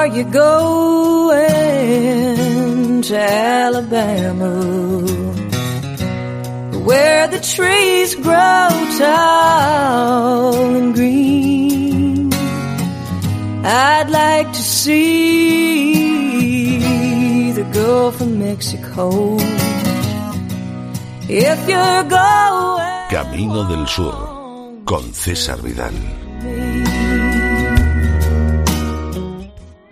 are you going to Alabama? Where the trees grow tall and green. I'd like to see the Gulf of Mexico. If you're going Camino del Sur con César Vidal.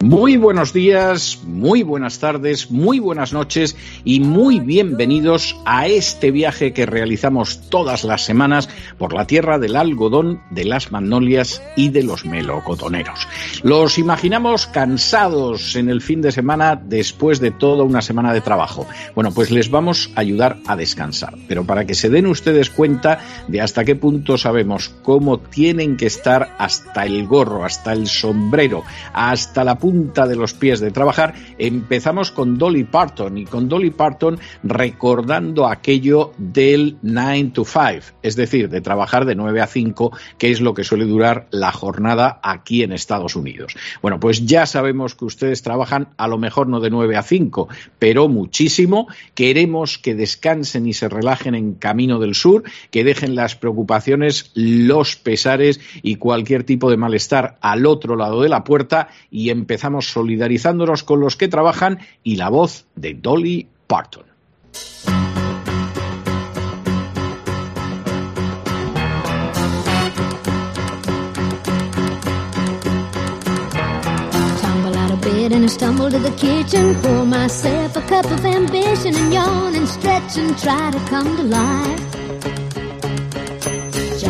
Muy buenos días, muy buenas tardes, muy buenas noches y muy bienvenidos a este viaje que realizamos todas las semanas por la tierra del algodón, de las magnolias y de los melocotoneros. Los imaginamos cansados en el fin de semana después de toda una semana de trabajo. Bueno, pues les vamos a ayudar a descansar, pero para que se den ustedes cuenta de hasta qué punto sabemos cómo tienen que estar hasta el gorro, hasta el sombrero, hasta la punta de los pies de trabajar, empezamos con Dolly Parton y con Dolly Parton recordando aquello del 9 to 5, es decir, de trabajar de 9 a 5, que es lo que suele durar la jornada aquí en Estados Unidos. Bueno, pues ya sabemos que ustedes trabajan a lo mejor no de 9 a 5, pero muchísimo. Queremos que descansen y se relajen en Camino del Sur, que dejen las preocupaciones, los pesares y cualquier tipo de malestar al otro lado de la puerta y empezamos solidarizándonos con los que trabajan y la voz de Dolly Parton.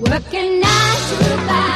Working nine to five,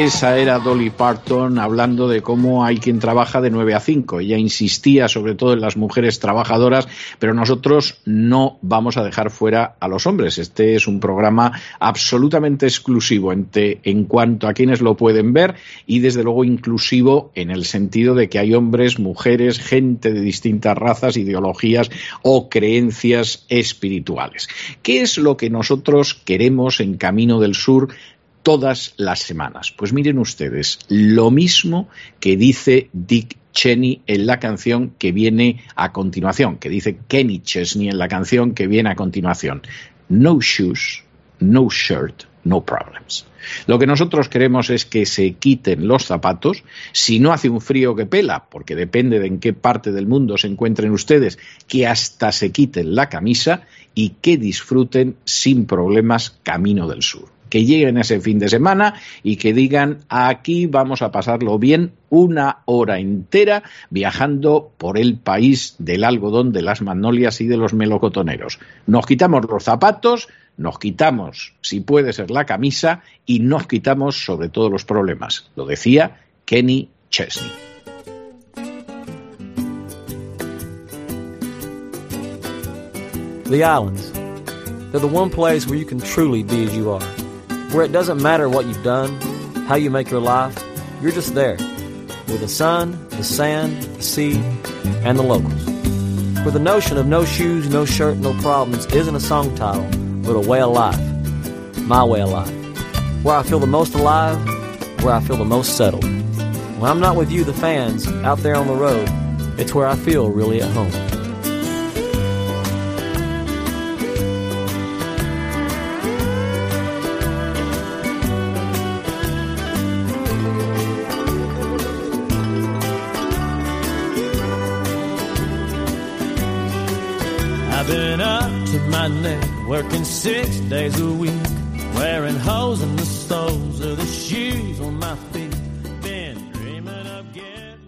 Esa era Dolly Parton hablando de cómo hay quien trabaja de 9 a 5. Ella insistía sobre todo en las mujeres trabajadoras, pero nosotros no vamos a dejar fuera a los hombres. Este es un programa absolutamente exclusivo en, en cuanto a quienes lo pueden ver y desde luego inclusivo en el sentido de que hay hombres, mujeres, gente de distintas razas, ideologías o creencias espirituales. ¿Qué es lo que nosotros queremos en Camino del Sur? Todas las semanas. Pues miren ustedes, lo mismo que dice Dick Cheney en la canción que viene a continuación, que dice Kenny Chesney en la canción que viene a continuación. No shoes, no shirt, no problems. Lo que nosotros queremos es que se quiten los zapatos, si no hace un frío que pela, porque depende de en qué parte del mundo se encuentren ustedes, que hasta se quiten la camisa y que disfruten sin problemas Camino del Sur. Que lleguen ese fin de semana y que digan aquí vamos a pasarlo bien una hora entera viajando por el país del algodón, de las magnolias y de los melocotoneros. Nos quitamos los zapatos, nos quitamos, si puede ser, la camisa y nos quitamos sobre todos los problemas. Lo decía Kenny Chesney. Where it doesn't matter what you've done, how you make your life, you're just there. With the sun, the sand, the sea, and the locals. Where the notion of no shoes, no shirt, no problems isn't a song title, but a way of life. My way of life. Where I feel the most alive, where I feel the most settled. When I'm not with you, the fans, out there on the road, it's where I feel really at home. My neck, working six days a week, wearing holes in the soles of the shoes on my feet. Been dreaming of getting.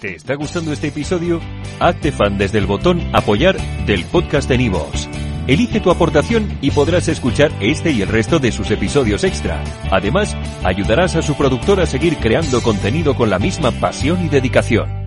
¿Te está gustando este episodio? Hazte fan desde el botón Apoyar del podcast de Nivos. Elige tu aportación y podrás escuchar este y el resto de sus episodios extra. Además, ayudarás a su productor a seguir creando contenido con la misma pasión y dedicación.